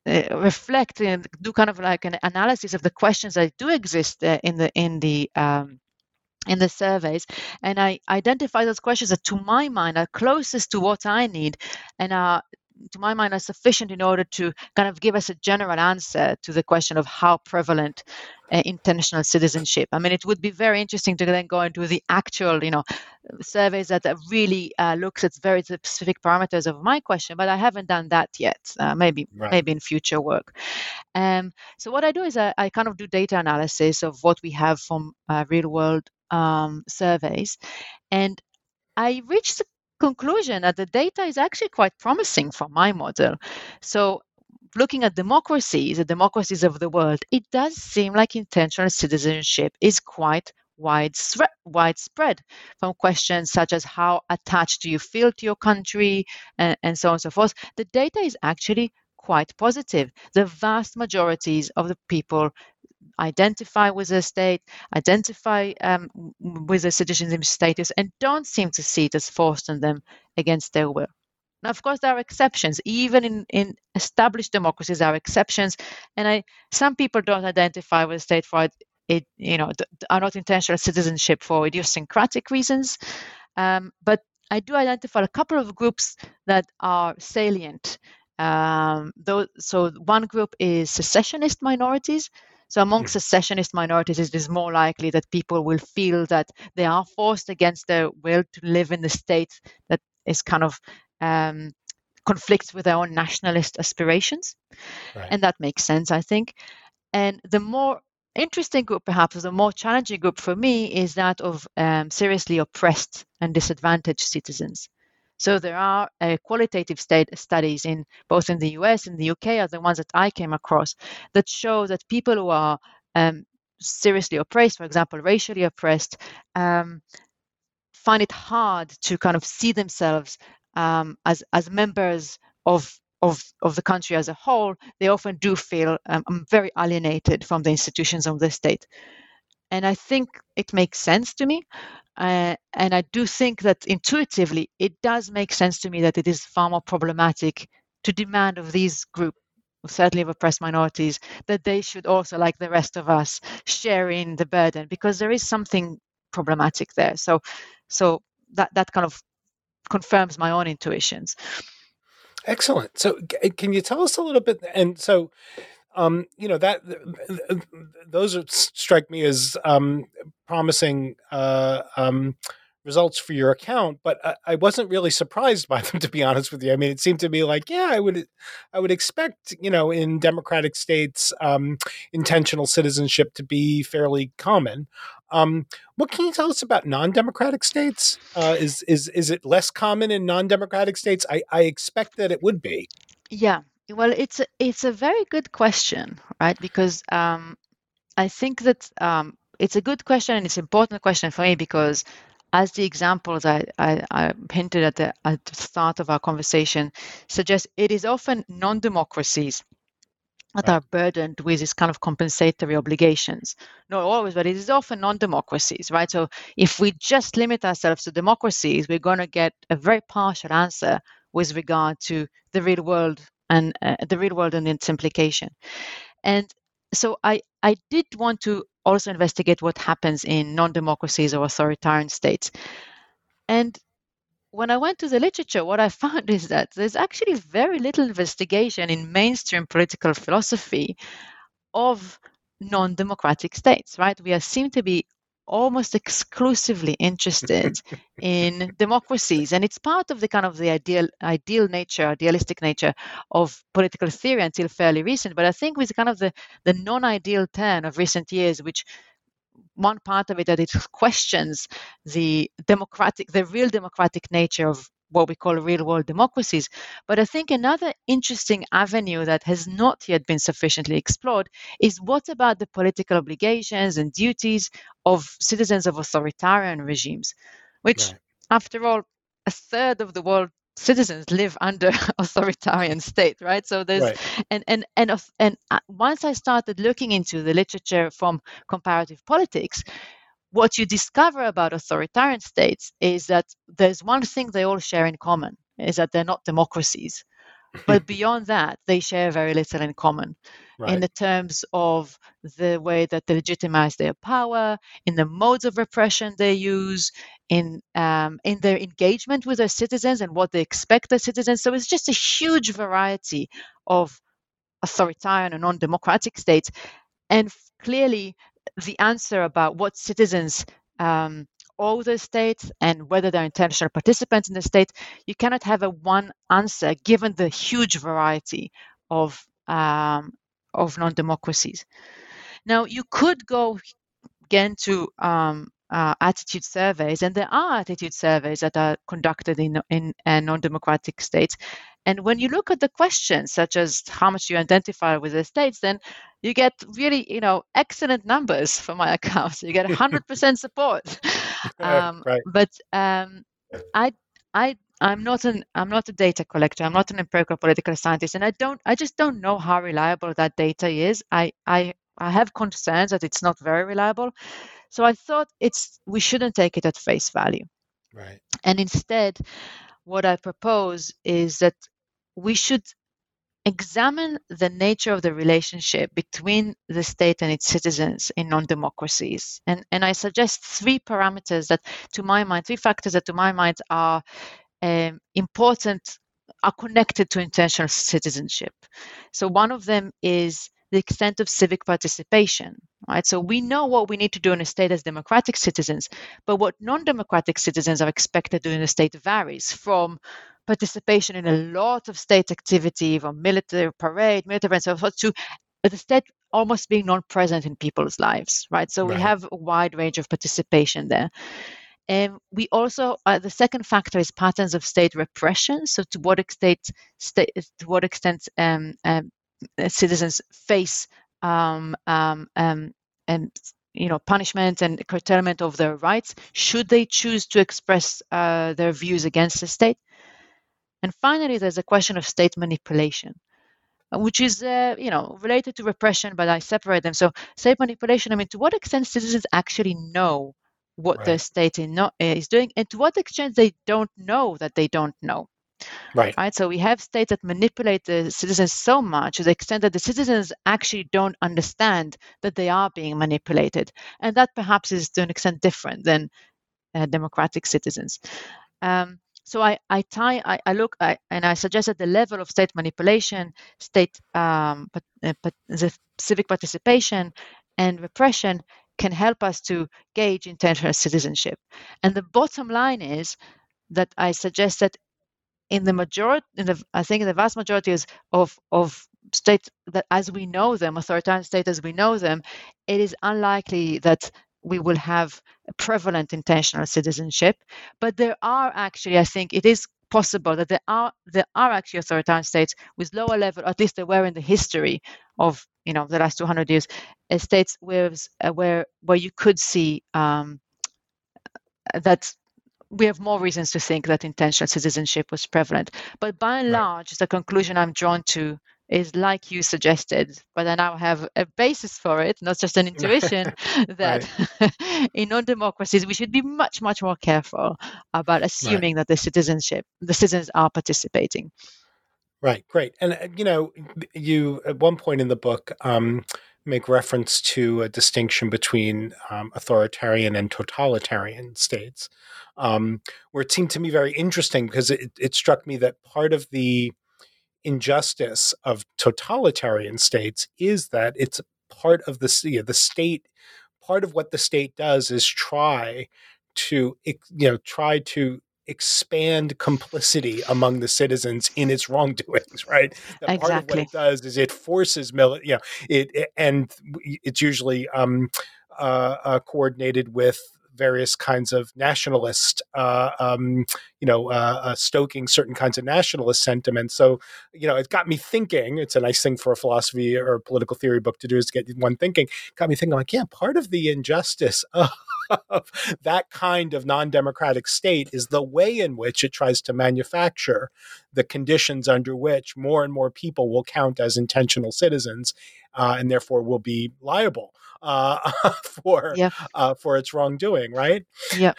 uh, reflect and do kind of like an analysis of the questions that do exist uh, in the in the um, in the surveys and i identify those questions that to my mind are closest to what i need and are to my mind are sufficient in order to kind of give us a general answer to the question of how prevalent uh, intentional citizenship. I mean, it would be very interesting to then go into the actual, you know, surveys that really uh, looks at very specific parameters of my question, but I haven't done that yet. Uh, maybe, right. maybe in future work. Um, so what I do is I, I, kind of do data analysis of what we have from uh, real world um, surveys. And I reached the conclusion that the data is actually quite promising for my model. So looking at democracies, the democracies of the world, it does seem like intentional citizenship is quite widespread, widespread from questions such as how attached do you feel to your country and, and so on and so forth. The data is actually quite positive. The vast majorities of the people identify with the state, identify um, with the citizenship status, and don't seem to see it as forced on them against their will. Now, of course, there are exceptions. Even in, in established democracies, there are exceptions, and I, some people don't identify with the state for it. You know, are not intentional citizenship for idiosyncratic reasons, um, but I do identify a couple of groups that are salient. Um, so one group is secessionist minorities. So among mm. secessionist minorities, it is more likely that people will feel that they are forced against their will to live in the state that is kind of um, conflicts with their own nationalist aspirations. Right. And that makes sense, I think. And the more interesting group, perhaps, or the more challenging group for me is that of um, seriously oppressed and disadvantaged citizens. So there are uh, qualitative state studies in both in the US and the UK are the ones that I came across that show that people who are um, seriously oppressed, for example, racially oppressed, um, find it hard to kind of see themselves um, as as members of of, of the country as a whole, they often do feel um, very alienated from the institutions of the state. And I think it makes sense to me. Uh, and I do think that intuitively, it does make sense to me that it is far more problematic to demand of these groups, certainly of oppressed minorities, that they should also, like the rest of us, share in the burden because there is something problematic there. So, so that that kind of confirms my own intuitions. Excellent. So, can you tell us a little bit? And so, um, you know that those strike me as um, promising uh, um, results for your account, but I, I, wasn't really surprised by them to be honest with you. I mean, it seemed to me like, yeah, I would, I would expect, you know, in democratic states, um, intentional citizenship to be fairly common. Um, what can you tell us about non-democratic states? Uh, is is is it less common in non-democratic states? I, I expect that it would be. Yeah, well, it's a, it's a very good question, right? Because um, I think that um, it's a good question and it's an important question for me because, as the examples I, I, I hinted at the, at the start of our conversation suggest, it is often non-democracies that right. are burdened with this kind of compensatory obligations. Not always, but it is often non democracies, right? So if we just limit ourselves to democracies, we're going to get a very partial answer with regard to the real world and uh, the real world and its implication. And so I, I did want to also investigate what happens in non-democracies or authoritarian states. And when I went to the literature, what I found is that there's actually very little investigation in mainstream political philosophy of non-democratic states, right? We seem to be almost exclusively interested in democracies. And it's part of the kind of the ideal ideal nature idealistic nature of political theory until fairly recent. But i think with kind of the the non-ideal turn of recent years which one part of it that it questions the democratic the real democratic nature of what we call real world democracies. But I think another interesting avenue that has not yet been sufficiently explored is what about the political obligations and duties of citizens of authoritarian regimes, which, right. after all, a third of the world citizens live under authoritarian state right so there's right. and and and and uh, once i started looking into the literature from comparative politics what you discover about authoritarian states is that there's one thing they all share in common is that they're not democracies. But beyond that they share very little in common. Right. in the terms of the way that they legitimize their power in the modes of repression they use in um, in their engagement with their citizens and what they expect their citizens. So it's just a huge variety of authoritarian and non-democratic states. And clearly the answer about what citizens um, owe the state and whether they're intentional participants in the state, you cannot have a one answer given the huge variety of um, of non-democracies. Now, you could go again to um, uh, attitude surveys, and there are attitude surveys that are conducted in in uh, non-democratic states. And when you look at the questions, such as how much you identify with the states, then you get really, you know, excellent numbers for my account. So you get 100% support. Um, right. But um, I, I, I'm not an I'm not a data collector. I'm not an empirical political scientist, and I don't I just don't know how reliable that data is. I I I have concerns that it's not very reliable. So I thought it's we shouldn't take it at face value. Right. And instead, what I propose is that we should examine the nature of the relationship between the state and its citizens in non-democracies and and i suggest three parameters that to my mind three factors that to my mind are um, important are connected to intentional citizenship so one of them is the extent of civic participation right so we know what we need to do in a state as democratic citizens but what non-democratic citizens are expected to do in a state varies from participation in a lot of state activity, from military parade, military and so forth, to the state almost being non-present in people's lives, right? So right. we have a wide range of participation there. And we also uh, the second factor is patterns of state repression. So to what extent, state, to what extent um, um, citizens face um, um, um, and you know punishment and curtailment of their rights should they choose to express uh, their views against the state and finally, there's a question of state manipulation, uh, which is, uh, you know, related to repression, but I separate them. So state manipulation, I mean, to what extent citizens actually know what right. their state is doing, and to what extent they don't know that they don't know. Right. Right. So we have states that manipulate the citizens so much to the extent that the citizens actually don't understand that they are being manipulated, and that perhaps is to an extent different than uh, democratic citizens. Um, so I, I tie, I, I look, I, and I suggest that the level of state manipulation, state, um, but, uh, but the civic participation and repression can help us to gauge intentional citizenship. And the bottom line is that I suggest that in the majority, in the, I think in the vast majority of, of states that as we know them, authoritarian states as we know them, it is unlikely that we will have prevalent intentional citizenship. But there are actually, I think it is possible that there are there are actually authoritarian states with lower level, at least there were in the history of you know the last 200 years, uh, states where uh, where where you could see um, that we have more reasons to think that intentional citizenship was prevalent. But by and right. large, the conclusion I'm drawn to is like you suggested, but I now have a basis for it, not just an intuition, that in non-democracies we should be much, much more careful about assuming right. that the citizenship, the citizens are participating. Right, great. And, uh, you know, you at one point in the book um, make reference to a distinction between um, authoritarian and totalitarian states, um, where it seemed to me very interesting because it, it struck me that part of the injustice of totalitarian states is that it's part of the the state part of what the state does is try to you know try to expand complicity among the citizens in its wrongdoings, right? That exactly. part of what it does is it forces mili- you know, it, it and it's usually um, uh, uh, coordinated with various kinds of nationalist, uh, um, you know, uh, uh, stoking certain kinds of nationalist sentiments. So, you know, it got me thinking. It's a nice thing for a philosophy or political theory book to do is to get one thinking. Got me thinking, like, yeah, part of the injustice of of that kind of non democratic state is the way in which it tries to manufacture the conditions under which more and more people will count as intentional citizens uh, and therefore will be liable uh, for yeah. uh, for its wrongdoing, right? Yeah.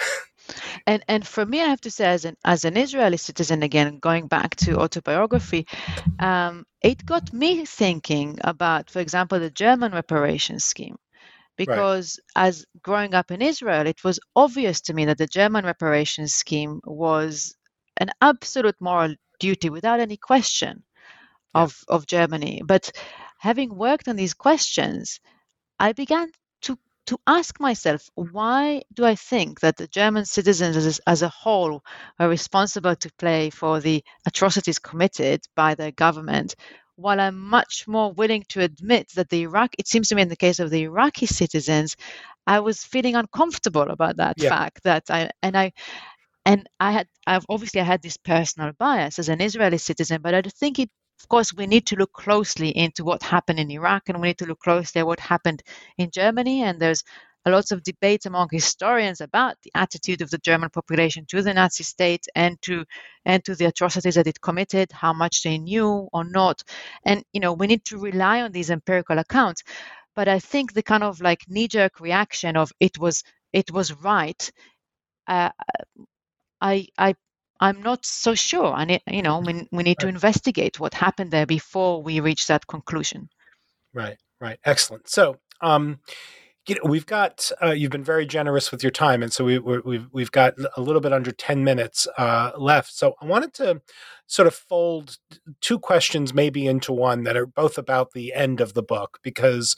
And and for me, I have to say, as an as an Israeli citizen, again going back to autobiography, um, it got me thinking about, for example, the German reparations scheme because right. as growing up in Israel, it was obvious to me that the German reparations scheme was an absolute moral duty without any question yeah. of, of Germany. But having worked on these questions, I began to, to ask myself, why do I think that the German citizens as, as a whole are responsible to play for the atrocities committed by their government while I'm much more willing to admit that the Iraq, it seems to me in the case of the Iraqi citizens, I was feeling uncomfortable about that yeah. fact that I and I and I had I've obviously I had this personal bias as an Israeli citizen, but I think it of course we need to look closely into what happened in Iraq and we need to look closely at what happened in Germany and there's a lots of debates among historians about the attitude of the German population to the Nazi state and to and to the atrocities that it committed, how much they knew or not. And you know, we need to rely on these empirical accounts. But I think the kind of like knee-jerk reaction of it was it was right. Uh, I I I'm not so sure. And you know, we, we need to investigate what happened there before we reach that conclusion. Right, right. Excellent. So, um, you know, we've got uh, you've been very generous with your time, and so we, we, we've we've got a little bit under ten minutes uh, left. So I wanted to sort of fold two questions maybe into one that are both about the end of the book, because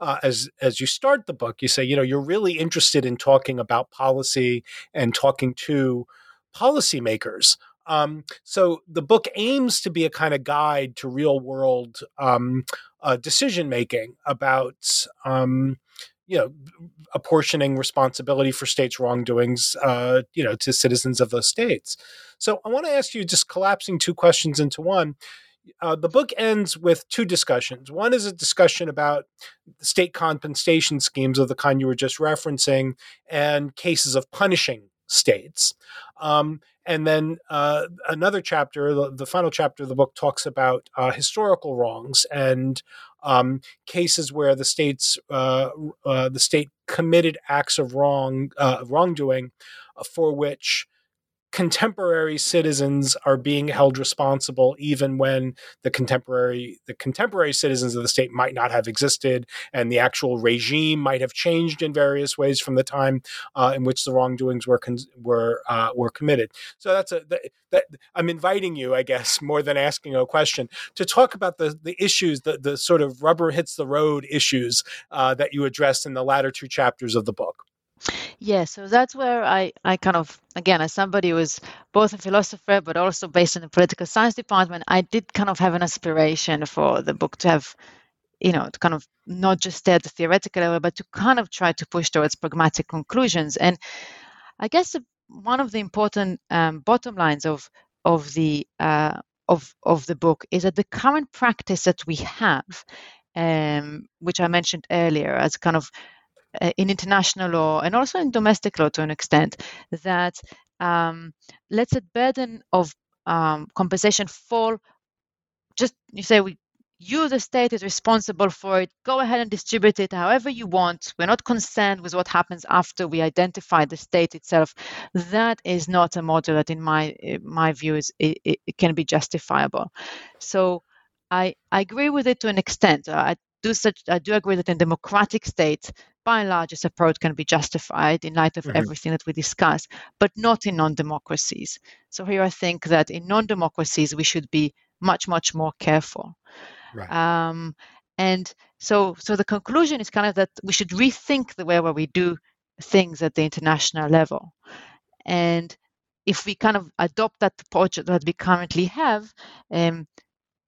uh, as as you start the book, you say you know you're really interested in talking about policy and talking to policymakers. Um, so the book aims to be a kind of guide to real world um, uh, decision making about um, you know apportioning responsibility for states' wrongdoings, uh, you know, to citizens of those states. So I want to ask you, just collapsing two questions into one. Uh, the book ends with two discussions. One is a discussion about state compensation schemes of the kind you were just referencing and cases of punishing states. Um, and then uh, another chapter, the, the, final chapter of the book, talks about uh, historical wrongs and um, cases where the states uh, uh, the state committed acts of wrong uh, wrongdoing for which contemporary citizens are being held responsible even when the contemporary the contemporary citizens of the state might not have existed and the actual regime might have changed in various ways from the time uh, in which the wrongdoings were con- were uh, were committed. So that's a that, that, I'm inviting you I guess more than asking a question to talk about the the issues the the sort of rubber hits the road issues uh, that you addressed in the latter two chapters of the book yeah, so that's where I, I kind of, again, as somebody who is both a philosopher but also based in the political science department, I did kind of have an aspiration for the book to have, you know, to kind of not just stay at the theoretical level, but to kind of try to push towards pragmatic conclusions. And I guess one of the important um, bottom lines of of the uh, of of the book is that the current practice that we have, um, which I mentioned earlier, as kind of uh, in international law and also in domestic law to an extent that um, lets the burden of um, compensation fall. Just you say we you the state is responsible for it. Go ahead and distribute it however you want. We're not concerned with what happens after we identify the state itself. That is not a model that in my my view is it, it can be justifiable. So I, I agree with it to an extent. I do such I do agree that in democratic states, by and large, this approach can be justified in light of mm-hmm. everything that we discussed, but not in non-democracies. So here I think that in non-democracies we should be much much more careful. Right. Um, and so so the conclusion is kind of that we should rethink the way where we do things at the international level and if we kind of adopt that approach that we currently have um,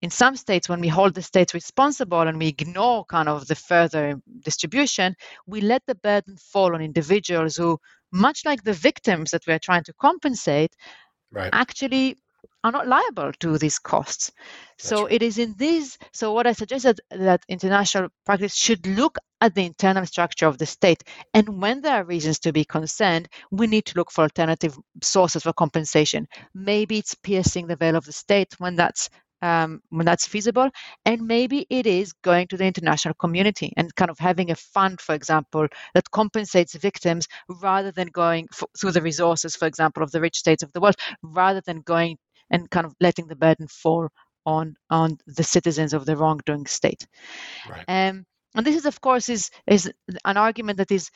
in some states when we hold the states responsible and we ignore kind of the further distribution we let the burden fall on individuals who much like the victims that we are trying to compensate right. actually are not liable to these costs. That's so right. it is in these. So what I suggested that international practice should look at the internal structure of the state, and when there are reasons to be concerned, we need to look for alternative sources for compensation. Maybe it's piercing the veil of the state when that's um, when that's feasible. And maybe it is going to the international community and kind of having a fund, for example, that compensates victims rather than going f- through the resources, for example, of the rich states of the world, rather than going and kind of letting the burden fall on on the citizens of the wrongdoing state. Right. Um, and this is, of course, is is an argument that is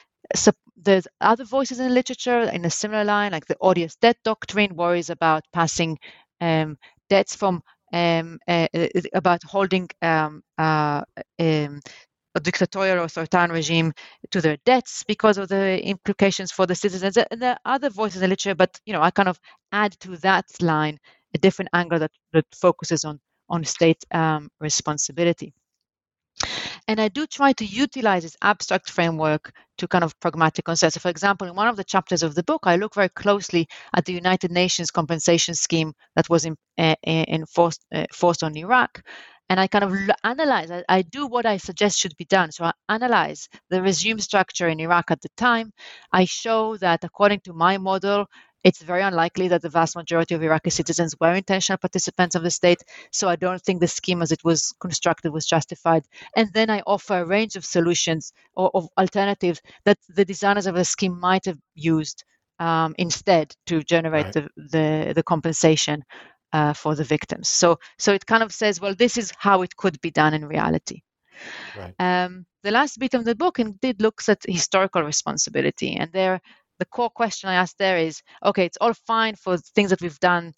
there's other voices in the literature in a similar line, like the odious debt doctrine worries about passing um, debts from um, uh, uh about holding um, uh, um, a dictatorial or authoritarian regime to their debts because of the implications for the citizens. And there are other voices in the literature, but you know, I kind of add to that line a different angle that, that focuses on on state um, responsibility. And I do try to utilize this abstract framework to kind of pragmatic concerns. So, for example, in one of the chapters of the book, I look very closely at the United Nations compensation scheme that was in, uh, enforced, uh, forced on Iraq. And I kind of analyze, I, I do what I suggest should be done. So I analyze the regime structure in Iraq at the time. I show that according to my model, it's very unlikely that the vast majority of Iraqi citizens were intentional participants of the state. So I don't think the scheme as it was constructed was justified. And then I offer a range of solutions or of alternatives that the designers of the scheme might have used um, instead to generate right. the, the, the compensation uh, for the victims. So so it kind of says, well, this is how it could be done in reality. Right. Um, the last bit of the book indeed looks at historical responsibility, and there the core question I asked there is okay, it's all fine for things that we've done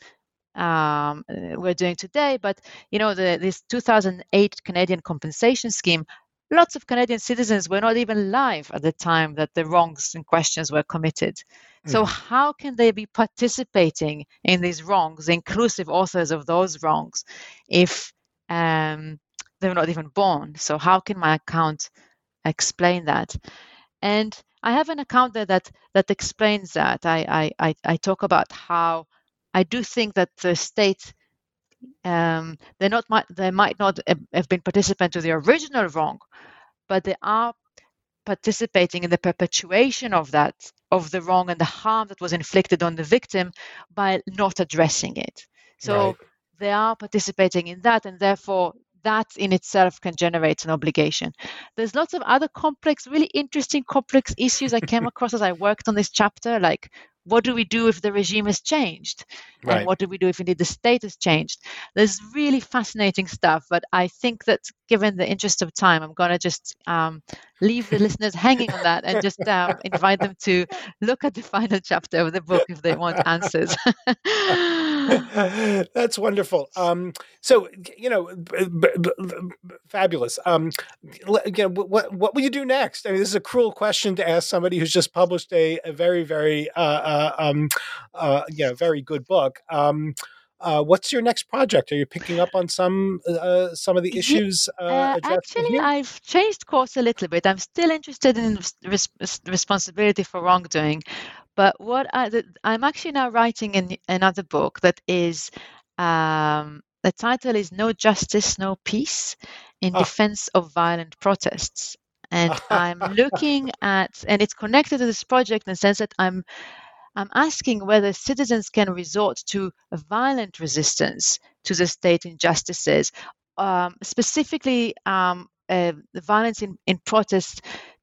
um, uh, we're doing today, but you know the, this 2008 Canadian compensation scheme. Lots of Canadian citizens were not even alive at the time that the wrongs and questions were committed. Mm. So, mm-hmm. how can they be participating in these wrongs, the inclusive authors of those wrongs, if um, they're not even born? So, how can my account explain that? And I have an account there that that explains that. I I I, talk about how I do think that the state um, they not might they might not have been participant to the original wrong, but they are participating in the perpetuation of that of the wrong and the harm that was inflicted on the victim by not addressing it. So right. they are participating in that, and therefore that in itself can generate an obligation. There's lots of other complex, really interesting complex issues I came across as I worked on this chapter, like what do we do if the regime has changed? Right. And what do we do if indeed the state has changed? There's really fascinating stuff, but I think that given the interest of time, I'm going to just um, leave the listeners hanging on that and just um, invite them to look at the final chapter of the book if they want answers. That's wonderful. Um, so, you know, b- b- b- fabulous. Um, you know, what what will you do next? I mean, this is a cruel question to ask somebody who's just published a, a very, very, uh, uh, um, uh, you know, very good book. Um, uh, what's your next project? Are you picking up on some uh, some of the issues? Uh, uh actually? I've changed course a little bit. I'm still interested in res- responsibility for wrongdoing, but what I, am actually now writing in another book that is um, the title is "No Justice, No Peace" in oh. defense of violent protests, and I'm looking at, and it's connected to this project in the sense that I'm I'm asking whether citizens can resort to violent resistance to the state injustices, um, specifically um, uh, the violence in, in protests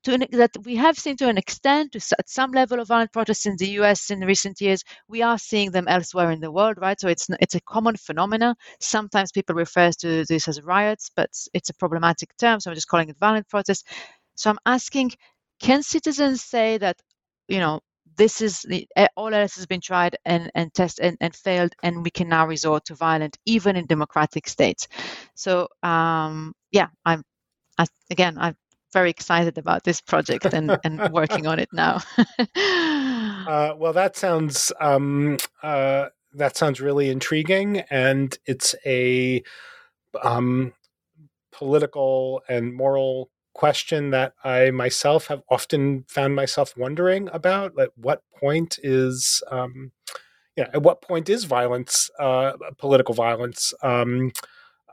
to an, that we have seen to an extent, to, at some level of violent protests in the U.S. in recent years. We are seeing them elsewhere in the world, right? So it's it's a common phenomenon. Sometimes people refer to this as riots, but it's a problematic term, so I'm just calling it violent protest. So I'm asking, can citizens say that, you know, this is the, all else has been tried and and tested and, and failed, and we can now resort to violence even in democratic states. So um, yeah, I'm I, again, I'm very excited about this project and, and working on it now. uh, well, that sounds um, uh, that sounds really intriguing, and it's a um, political and moral question that I myself have often found myself wondering about. At what point is, um, you know, at what point is violence, uh, political violence, um,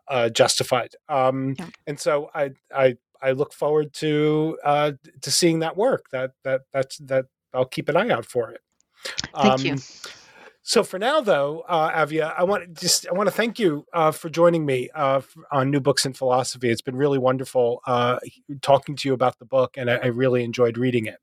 uh, justified? Um, yeah. And so I, I, I look forward to uh, to seeing that work. That that that's that I'll keep an eye out for it. Thank you. Um, so for now, though, uh, Avia, I want to just I want to thank you uh, for joining me uh, on New Books in Philosophy. It's been really wonderful uh, talking to you about the book, and I, I really enjoyed reading it.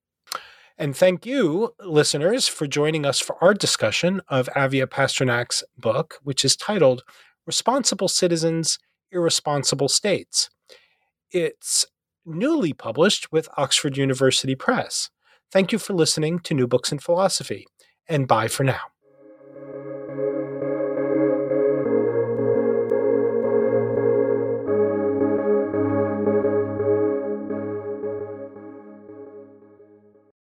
And thank you, listeners, for joining us for our discussion of Avia Pasternak's book, which is titled "Responsible Citizens, Irresponsible States." It's newly published with Oxford University Press. Thank you for listening to New Books in Philosophy, and bye for now.